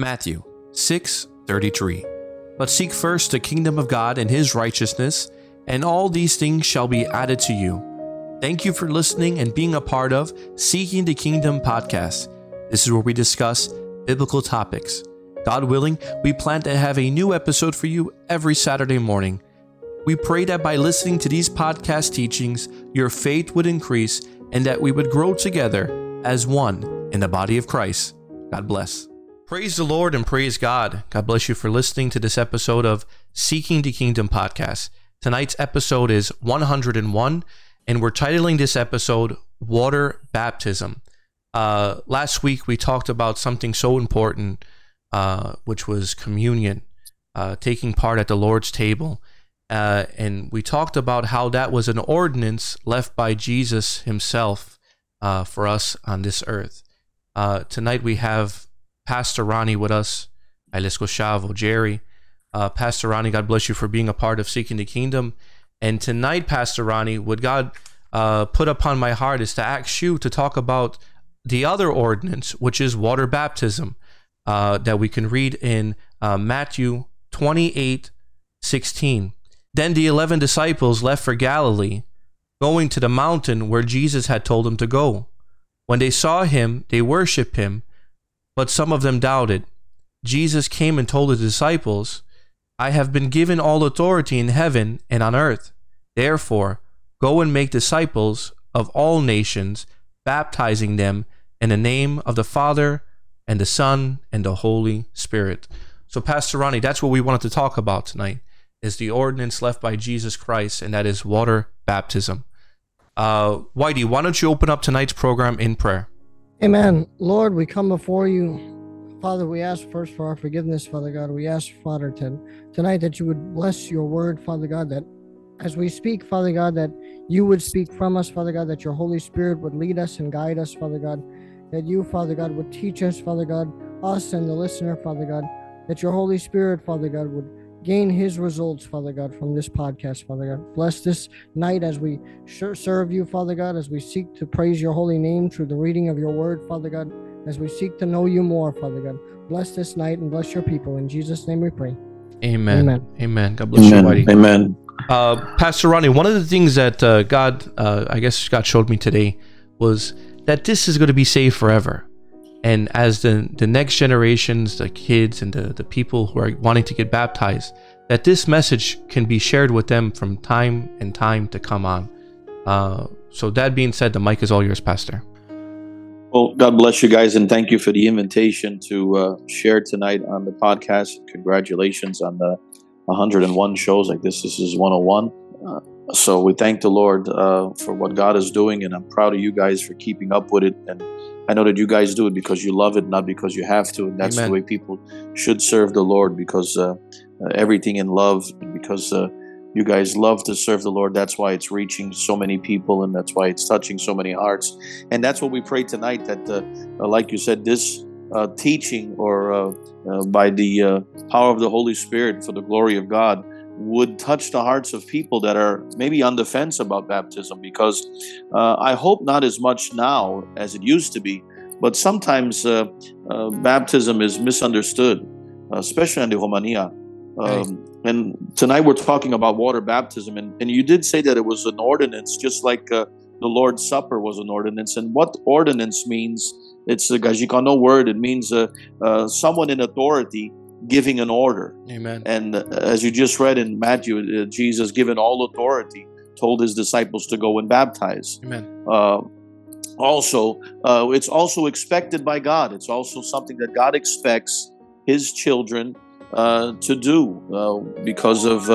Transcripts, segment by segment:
Matthew 6:33. But seek first the kingdom of God and his righteousness, and all these things shall be added to you. Thank you for listening and being a part of Seeking the Kingdom podcast. This is where we discuss biblical topics. God willing, we plan to have a new episode for you every Saturday morning. We pray that by listening to these podcast teachings, your faith would increase and that we would grow together as one in the body of Christ. God bless. Praise the Lord and praise God. God bless you for listening to this episode of Seeking the Kingdom podcast. Tonight's episode is 101, and we're titling this episode Water Baptism. Uh, last week, we talked about something so important, uh, which was communion, uh, taking part at the Lord's table. Uh, and we talked about how that was an ordinance left by Jesus himself uh, for us on this earth. Uh, tonight, we have Pastor Ronnie with us. Ailesko Shavo, Jerry. Uh, Pastor Ronnie, God bless you for being a part of Seeking the Kingdom. And tonight, Pastor Ronnie, what God uh, put upon my heart is to ask you to talk about the other ordinance, which is water baptism, uh, that we can read in uh, Matthew 28 16. Then the eleven disciples left for Galilee, going to the mountain where Jesus had told them to go. When they saw him, they worshipped him but some of them doubted. Jesus came and told the disciples, I have been given all authority in heaven and on earth. Therefore, go and make disciples of all nations, baptizing them in the name of the Father and the Son and the Holy Spirit. So, Pastor Ronnie, that's what we wanted to talk about tonight is the ordinance left by Jesus Christ, and that is water baptism. Uh, Whitey, why don't you open up tonight's program in prayer? Amen. Lord, we come before you. Father, we ask first for our forgiveness, Father God. We ask, Father, to, tonight that you would bless your word, Father God, that as we speak, Father God, that you would speak from us, Father God, that your Holy Spirit would lead us and guide us, Father God, that you, Father God, would teach us, Father God, us and the listener, Father God, that your Holy Spirit, Father God, would gain his results, Father God, from this podcast, Father God. Bless this night as we serve you, Father God, as we seek to praise your holy name through the reading of your word, Father God, as we seek to know you more, Father God. Bless this night and bless your people. In Jesus' name we pray. Amen. Amen. Amen. God bless Amen. you, buddy. Amen. Uh, Pastor Ronnie, one of the things that uh, God, uh, I guess God showed me today was that this is going to be saved forever. And as the, the next generations, the kids and the, the people who are wanting to get baptized, that this message can be shared with them from time and time to come on. Uh, so, that being said, the mic is all yours, Pastor. Well, God bless you guys, and thank you for the invitation to uh, share tonight on the podcast. Congratulations on the 101 shows like this. This is 101. Uh, so we thank the Lord uh, for what God is doing, and I'm proud of you guys for keeping up with it and I know that you guys do it because you love it, not because you have to. And that's Amen. the way people should serve the Lord because uh, uh, everything in love, because uh, you guys love to serve the Lord. That's why it's reaching so many people and that's why it's touching so many hearts. And that's what we pray tonight that, uh, uh, like you said, this uh, teaching or by the power of the Holy Spirit for the glory of God would touch the hearts of people that are maybe on the fence about baptism because uh, I hope not as much now as it used to be, but sometimes uh, uh, baptism is misunderstood, especially in the Romania. Um, and tonight we're talking about water baptism, and, and you did say that it was an ordinance, just like uh, the Lord's Supper was an ordinance. And what ordinance means, it's a Gajikano word, it means uh, uh, someone in authority giving an order. Amen. And uh, as you just read in Matthew, uh, Jesus, given all authority, told his disciples to go and baptize. Amen. Uh, also, uh, it's also expected by God. It's also something that God expects his children uh, to do uh, because of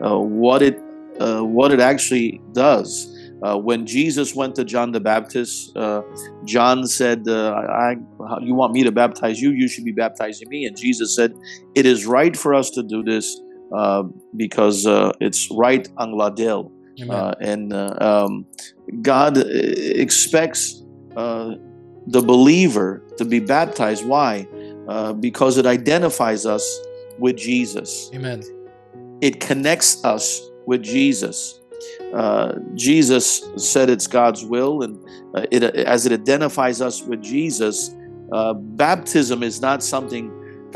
what it what it actually does. Uh, when Jesus went to John the Baptist, uh, John said, uh, I, You want me to baptize you? You should be baptizing me. And Jesus said, It is right for us to do this uh, because uh, it's right on Ladel. Uh, and um, God expects the believer to be baptized. Why? because it identifies us with Jesus. Amen. It connects us with Jesus. Uh, Jesus said it's God's will, and uh, it, as it identifies us with Jesus, uh, baptism is not something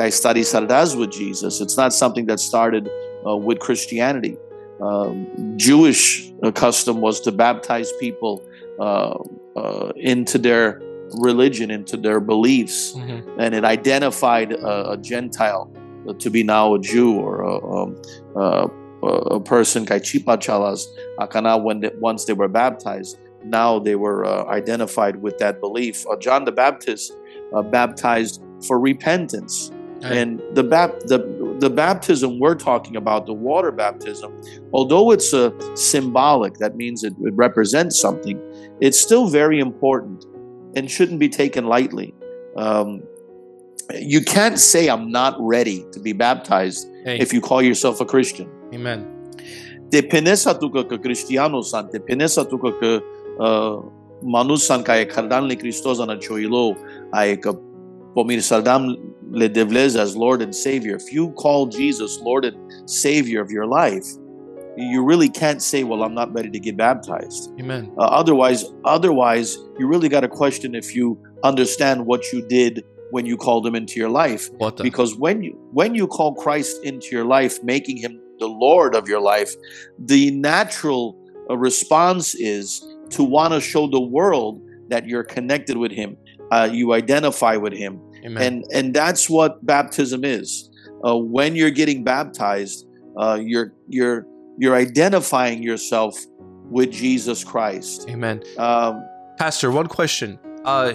study sardas with Jesus. It's not something that started uh, with Christianity. Um, Jewish uh, custom was to baptize people uh, uh, into their religion, into their beliefs, Mm-hmm. and it identified a, a Gentile to be now a Jew or a, um, uh, a person kai chipa chalas akana when they, once they were baptized. Now they were uh, identified with that belief. Uh, John the Baptist uh, baptized for repentance, Right. and the, bap- the the baptism we're talking about, the water baptism, although it's a symbolic, that means it, it represents something. It's still very important and shouldn't be taken lightly. Um, you can't say I'm not ready to be baptized Hey, if you call yourself a Christian. Amen. Te penesa tu ka cristiano san, te penesa tu ka uh, manus san ka e kardan le ana choilo, ai ka pomir sardam le devlez as Lord and Savior. If you call Jesus Lord and Savior of your life, you really can't say, "Well, I'm not ready to get baptized." Amen. Uh, otherwise, otherwise, you really got to question if you understand what you did when you called him into your life. What? Because when you when you call Christ into your life, making him the Lord of your life, the natural uh, response is to want to show the world that you're connected with him. Uh, you identify with him, amen. and and that's what baptism is. Uh, when you're getting baptized, uh, you're you're you're identifying yourself with Jesus Christ. amen. Um, Pastor, one question. Uh,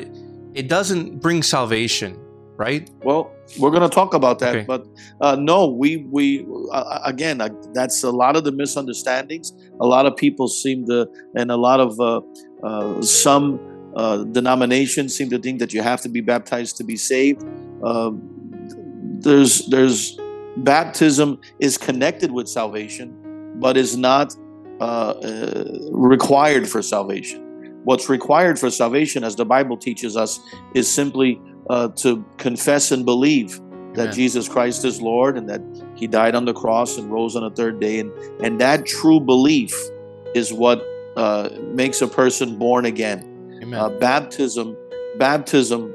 it doesn't bring salvation, right? Well, we're going to talk about that, Okay. but uh, no, we we uh, again uh, that's a lot of the misunderstandings. A lot of people seem to, and a lot of uh, uh, some uh, denominations seem to think that you have to be baptized to be saved. Um, there's there's baptism is connected with salvation, but is not uh, uh, required for salvation. What's required for salvation, as the Bible teaches us, is simply uh, to confess and believe that Amen. Jesus Christ is Lord and that He died on the cross and rose on the third day, and and that true belief is what uh, makes a person born again. Uh, baptism, baptism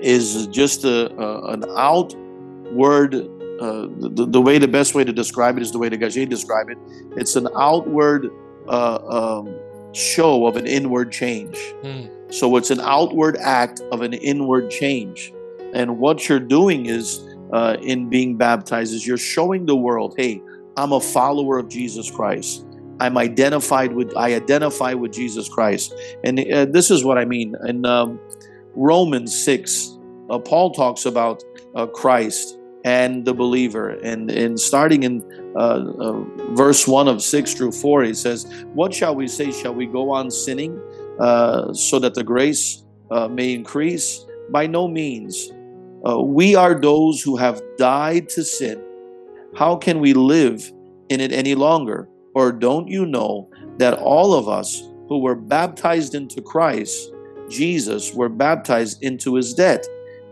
is just a, a an outward. Uh, the, the way the best way to describe it is the way the Gage described it. It's an outward uh, um, show of an inward change. Hmm. So it's an outward act of an inward change. And what you're doing is, uh, in being baptized, is you're showing the world, hey, I'm a follower of Jesus Christ. I'm identified with, I identify with Jesus Christ. And uh, this is what I mean. In um, Romans 6, uh, Paul talks about uh, Christ and the believer. And, and starting in uh, uh, verse 1 of 6 through 4, he says, What shall we say? Shall we go on sinning uh, so that the grace uh, may increase? By no means. Uh, we are those who have died to sin. How can we live in it any longer? Or don't you know that all of us who were baptized into Christ, Jesus, were baptized into his death?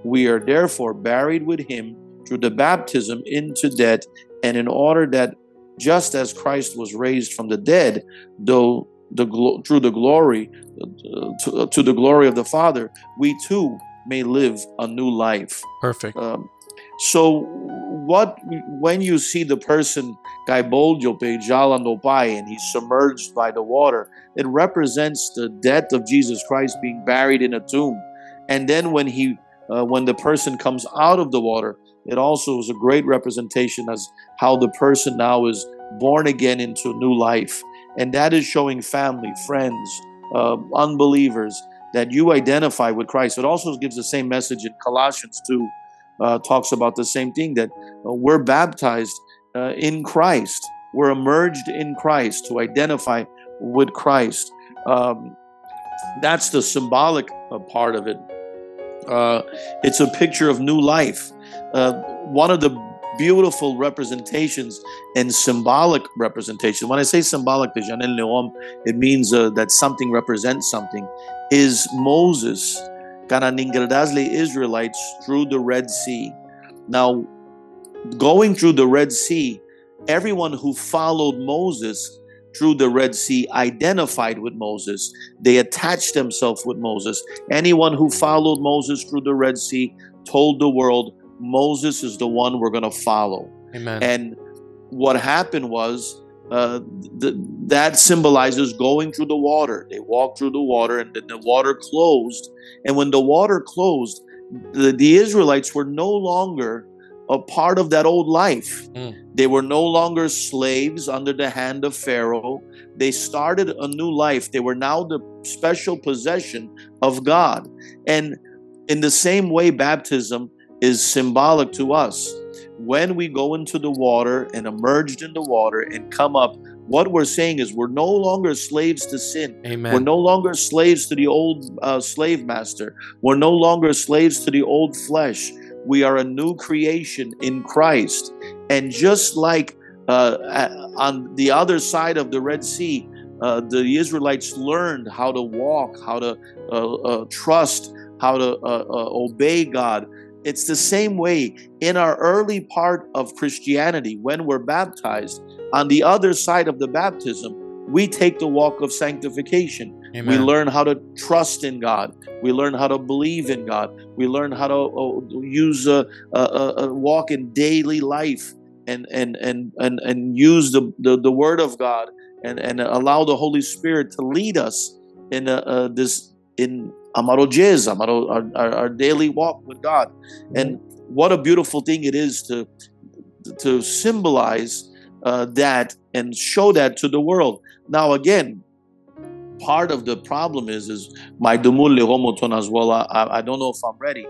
We are therefore buried with him through the baptism into death, and in order that just as Christ was raised from the dead, though the glo- through the glory uh, to, to the glory of the Father, we too may live a new life. Perfect. Um, so, what when you see the person Gaiboldio Pejala no Pai and he's submerged by the water, it represents the death of Jesus Christ being buried in a tomb. And then when he uh, when the person comes out of the water, it also is a great representation as how the person now is born again into a new life. And that is showing family, friends, uh, unbelievers that you identify with Christ. It also gives the same message in Colossians 2, uh, talks about the same thing that uh, we're baptized uh, in Christ, we're emerged in Christ to identify with Christ. Um, that's the symbolic uh, part of it. Uh, it's a picture of new life. Uh, one of the beautiful representations and symbolic representation. When I say symbolic, the Janel Leom, it means uh, that something represents something. Is Moses Kananingadazle Israelites through the Red Sea. Now, going through the Red Sea, everyone who followed Moses through the Red Sea identified with Moses. They attached themselves with Moses. Anyone who followed Moses through the Red Sea told the world, Moses is the one we're going to follow. Amen. And what happened was uh, th- that symbolizes going through the water. They walked through the water, and then the water closed. And when the water closed, the, the Israelites were no longer a part of that old life. Mm. They were no longer slaves under the hand of Pharaoh. They started a new life. They were now the special possession of God. And in the same way, baptism is symbolic to us. When we go into the water and emerged in the water and come up, what we're saying is we're no longer slaves to sin. Amen. We're no longer slaves to the old uh, slave master. We're no longer slaves to the old flesh. We are a new creation in Christ. And just like uh, on the other side of the Red Sea, uh, the Israelites learned how to walk, how to uh, uh, trust, how to uh, obey God. It's the same way in our early part of Christianity when we're baptized. On the other side of the baptism, we take the walk of sanctification. Amen. We learn how to trust in God. We learn how to believe in God. We learn how to uh, use a, a, a, walk in daily life and and and and, and use the, the, the Word of God and and allow the Holy Spirit to lead us in uh, uh, this in amaro jez, amaro our, our, our daily walk with God. And what a beautiful thing it is to to symbolize uh, that and show that to the world. Now again, part of the problem is is my dumul lehomoton as well. I, I don't know if I'm ready.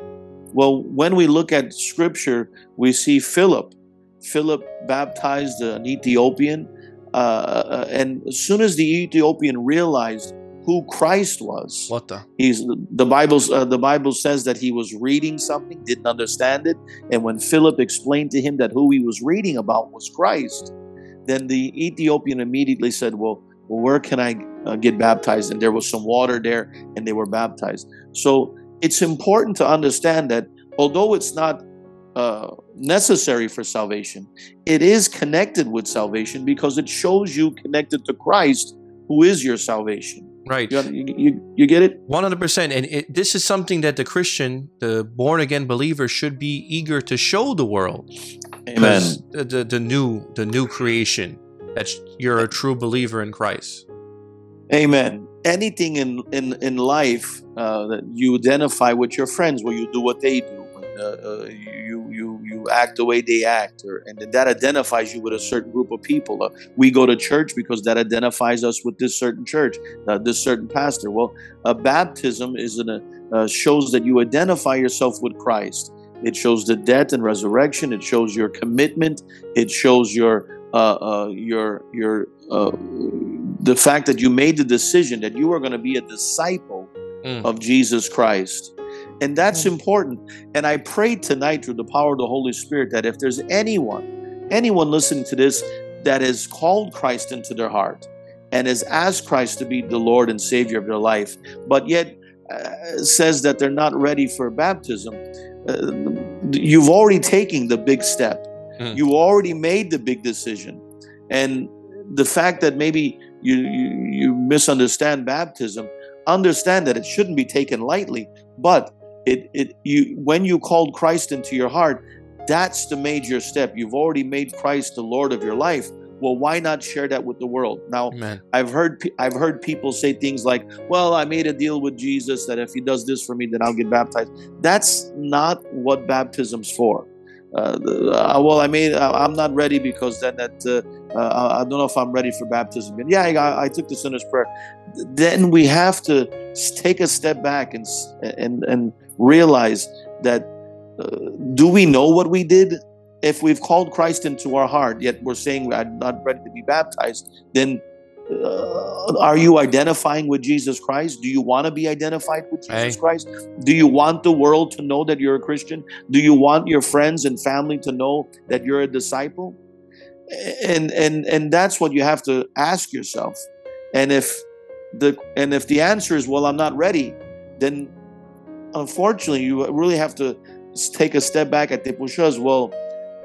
Well, when we look at scripture, we see Philip. Philip baptized an Ethiopian, uh, uh and as soon as the Ethiopian realized who Christ was. What the? He's the Bible. Uh, the Bible says that he was reading something, didn't understand it, and when Philip explained to him that who he was reading about was Christ, then the Ethiopian immediately said, "Well, well where can I uh, get baptized?" And there was some water there, and they were baptized. So it's important to understand that although it's not uh, necessary for salvation, it is connected with salvation because it shows you connected to Christ, who is your salvation. Right. You, you, you get it? 100%. And it, this is something that the Christian, the born again believer, should be eager to show the world. Amen. The, the, the new the new creation that you're a true believer in Christ. Amen. Anything in in in life uh, that you identify with your friends, where you do what they do, uh, uh, you you you act the way they act, or and that identifies you with a certain group of people. Uh, we go to church because that identifies us with this certain church, uh, this certain pastor. Well, a baptism is an uh, shows that you identify yourself with Christ. It shows the death and resurrection. It shows your commitment. It shows your uh, your your the fact that you made the decision that you are going to be a disciple mm. of Jesus Christ. And that's important. And I pray tonight through the power of the Holy Spirit that if there's anyone, anyone listening to this that has called Christ into their heart and has asked Christ to be the Lord and Savior of their life, but yet uh, says that they're not ready for baptism, uh, you've already taken the big step. Mm. You already made the big decision. And the fact that maybe you, you, you misunderstand baptism, understand that it shouldn't be taken lightly, but it it you when you called Christ into your heart, that's the major step. You've already made Christ the Lord of your life. Well, why not share that with the world? Now, Amen. I've heard I've heard people say things like, "Well, I made a deal with Jesus that if he does this for me, then I'll get baptized." That's not what baptism's for. Uh, uh, well, I made. Uh, I'm not ready because then that uh, uh, I don't know if I'm ready for baptism. And yeah, I, I, took the sinner's prayer. Then we have to take a step back and and and realize that uh, do we know what we did? If we've called Christ into our heart, yet we're saying I'm not ready to be baptized, then uh, are you identifying with Jesus Christ? Do you want to be identified with Jesus hey. Christ? Do you want the world to know that you're a Christian? Do you want your friends and family to know that you're a disciple? And and and that's what you have to ask yourself. And if the and if the answer is well, I'm not ready, then unfortunately, you really have to take a step back at the push as well.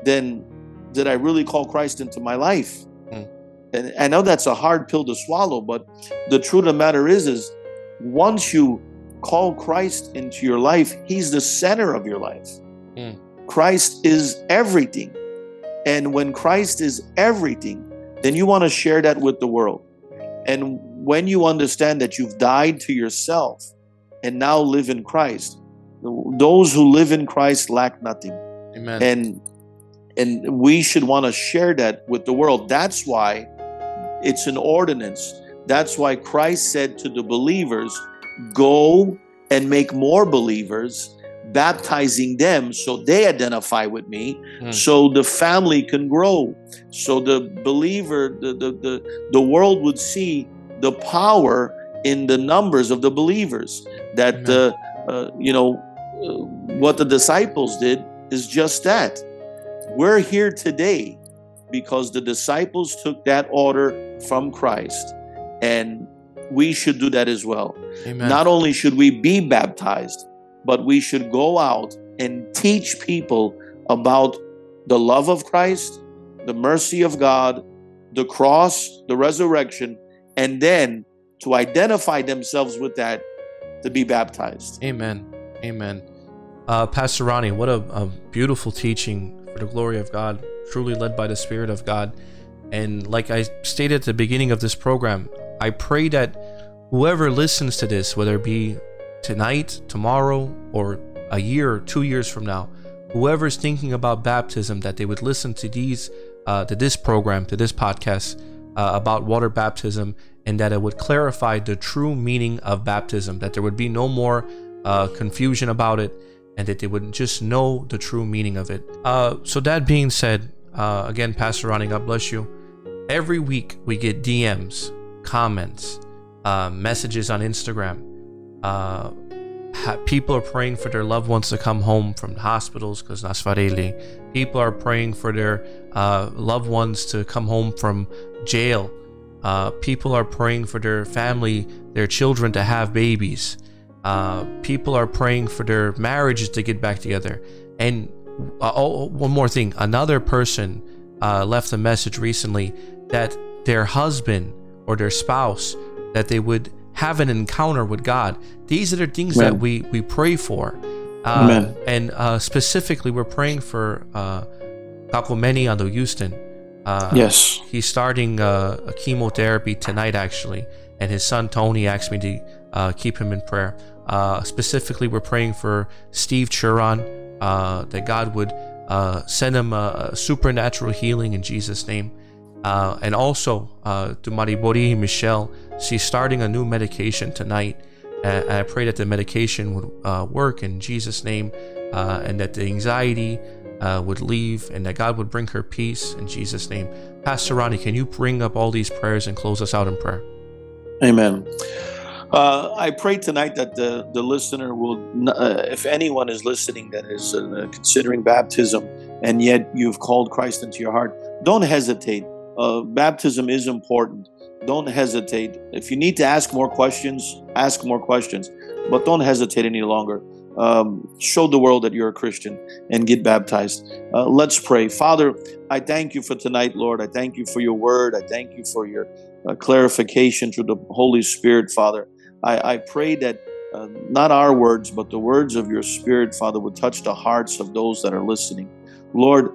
Then, did I really call Christ into my life? Mm. And I know that's a hard pill to swallow, but the truth of the matter is, is once you call Christ into your life, He's the center of your life. Mm. Christ is everything. And when Christ is everything, then you want to share that with the world. And when you understand that you've died to yourself and now live in Christ, those who live in Christ lack nothing. Amen. And and we should want to share that with the world. That's why it's an ordinance. That's why Christ said to the believers, Go and make more believers, baptizing them so they identify with me, Mm. so the family can grow, so the believer, the, the, the, the world would see the power in the numbers of the believers. That, uh, uh, you know, uh, what the disciples did is just that. We're here today because the disciples took that order from Christ, and we should do that as well. Amen. Not only should we be baptized, but we should go out and teach people about the love of Christ, the mercy of God, the cross, the resurrection, and then to identify themselves with that to be baptized. Amen. Amen. Uh, Pastor Ronnie, what a, a beautiful teaching for the glory of God, truly led by the Spirit of God. And like I stated at the beginning of this program, I pray that whoever listens to this, whether it be tonight, tomorrow, or a year or two years from now, whoever's thinking about baptism, that they would listen to these, uh, to this program, to this podcast uh, about water baptism, and that it would clarify the true meaning of baptism, that there would be no more uh, confusion about it, and that they would just know the true meaning of it. Uh, so that being said, uh, again, Pastor Ronnie, God bless you. Every week we get DMs, comments, uh, messages on Instagram. People are praying for their loved ones to come home from hospitals because Nasfareli. People are praying for their uh, loved ones to come home from jail. Uh, people are praying for their family, their children to have babies. Uh, people are praying for their marriages to get back together. And uh, oh, one more thing another person uh, left a message recently that their husband or their spouse that they would have an encounter with God. These are the things Amen. that we we pray for. Uh. And uh, specifically, we're praying for uh, Ando Houston. Uh, Yes. He's starting uh, a chemotherapy tonight, actually, and his son Tony asked me to uh, keep him in prayer. Uh, specifically, we're praying for Steve Churon, uh, that God would uh, send him a, a supernatural healing in Jesus' name. Uh, and also uh, to Maribori Michelle, she's starting a new medication tonight. And I pray that the medication would uh, work in Jesus' name, uh, and that the anxiety uh, would leave, and that God would bring her peace in Jesus' name. Pastor Ronnie, can you bring up all these prayers and close us out in prayer? Amen. Uh, I pray tonight that the, the listener will, uh, if anyone is listening that is uh, considering baptism and yet you've called Christ into your heart, don't hesitate. Uh, baptism is important. Don't hesitate. If you need to ask more questions, ask more questions, but don't hesitate any longer. Um, show the world that you're a Christian and get baptized. Uh, let's pray. Father, I thank you for tonight, Lord. I thank you for your word. I thank you for your uh, clarification through the Holy Spirit, Father. I, I pray that uh, not our words, but the words of your Spirit, Father, would touch the hearts of those that are listening. Lord,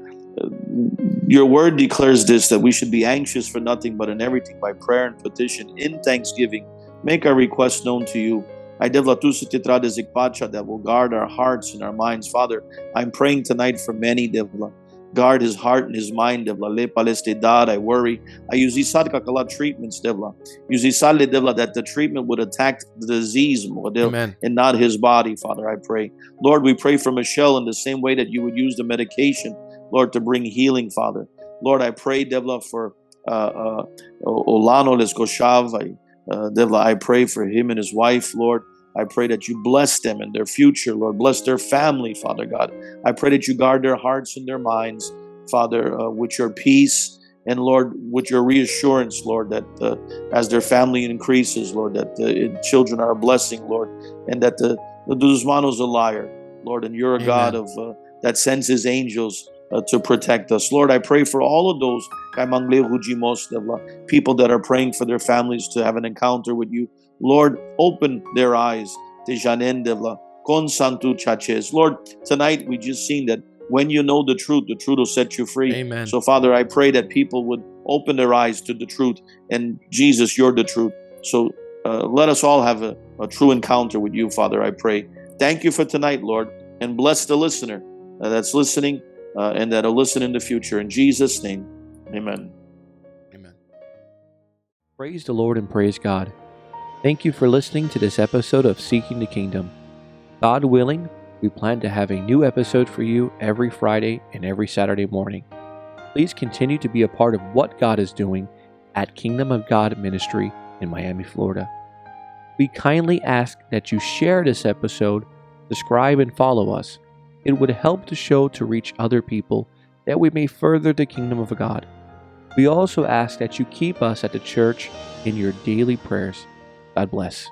your word declares this that we should be anxious for nothing, but in everything by prayer and petition in thanksgiving. Make our requests known to you. I devla tu se titra de that will guard our hearts and our minds. Father, I'm praying tonight for many, devla. Guard his heart and his mind, devla. Le palestidad, I worry. I use isad kakala treatments, devla. Use isad le devla that the treatment would attack the disease, Amen. and not his body, Father, I pray. Lord, we pray for Michelle in the same way that you would use the medication, Lord, to bring healing, Father. Lord, I pray, Devla, for uh, uh, Olano Lesgoshav. I, uh, Devla, I pray for him and his wife, Lord. I pray that you bless them and their future, Lord. Bless their family, Father God. I pray that you guard their hearts and their minds, Father, uh, with your peace and, Lord, with your reassurance, Lord, that uh, as their family increases, Lord, that the children are a blessing, Lord, and that the, the Duzmano's a liar, Lord, and you're a Amen. God of uh, that sends his angels uh, to protect us. Lord, I pray for all of those kay Mangle Hujimos, Devla, people that are praying for their families to have an encounter with you. Lord, open their eyes. Tejanen Devla, Kon Santu Chaches. Lord, tonight we just seen that when you know the truth, the truth will set you free. Amen. So, Father, I pray that people would open their eyes to the truth. And Jesus, you're the truth. So, uh, let us all have a, a, true encounter with you, Father, I pray. Thank you for tonight, Lord, and bless the listener uh, that's listening uh, and that'll listen in the future. In Jesus' name, amen. Amen. Praise the Lord and praise God. Thank you for listening to this episode of Seeking the Kingdom. God willing, we plan to have a new episode for you every Friday and every Saturday morning. Please continue to be a part of what God is doing at Kingdom of God Ministry in Miami, Florida. We kindly ask that you share this episode, subscribe, and follow us. It would help the show to reach other people that we may further the kingdom of God. We also ask that you keep us at the church in your daily prayers. God bless.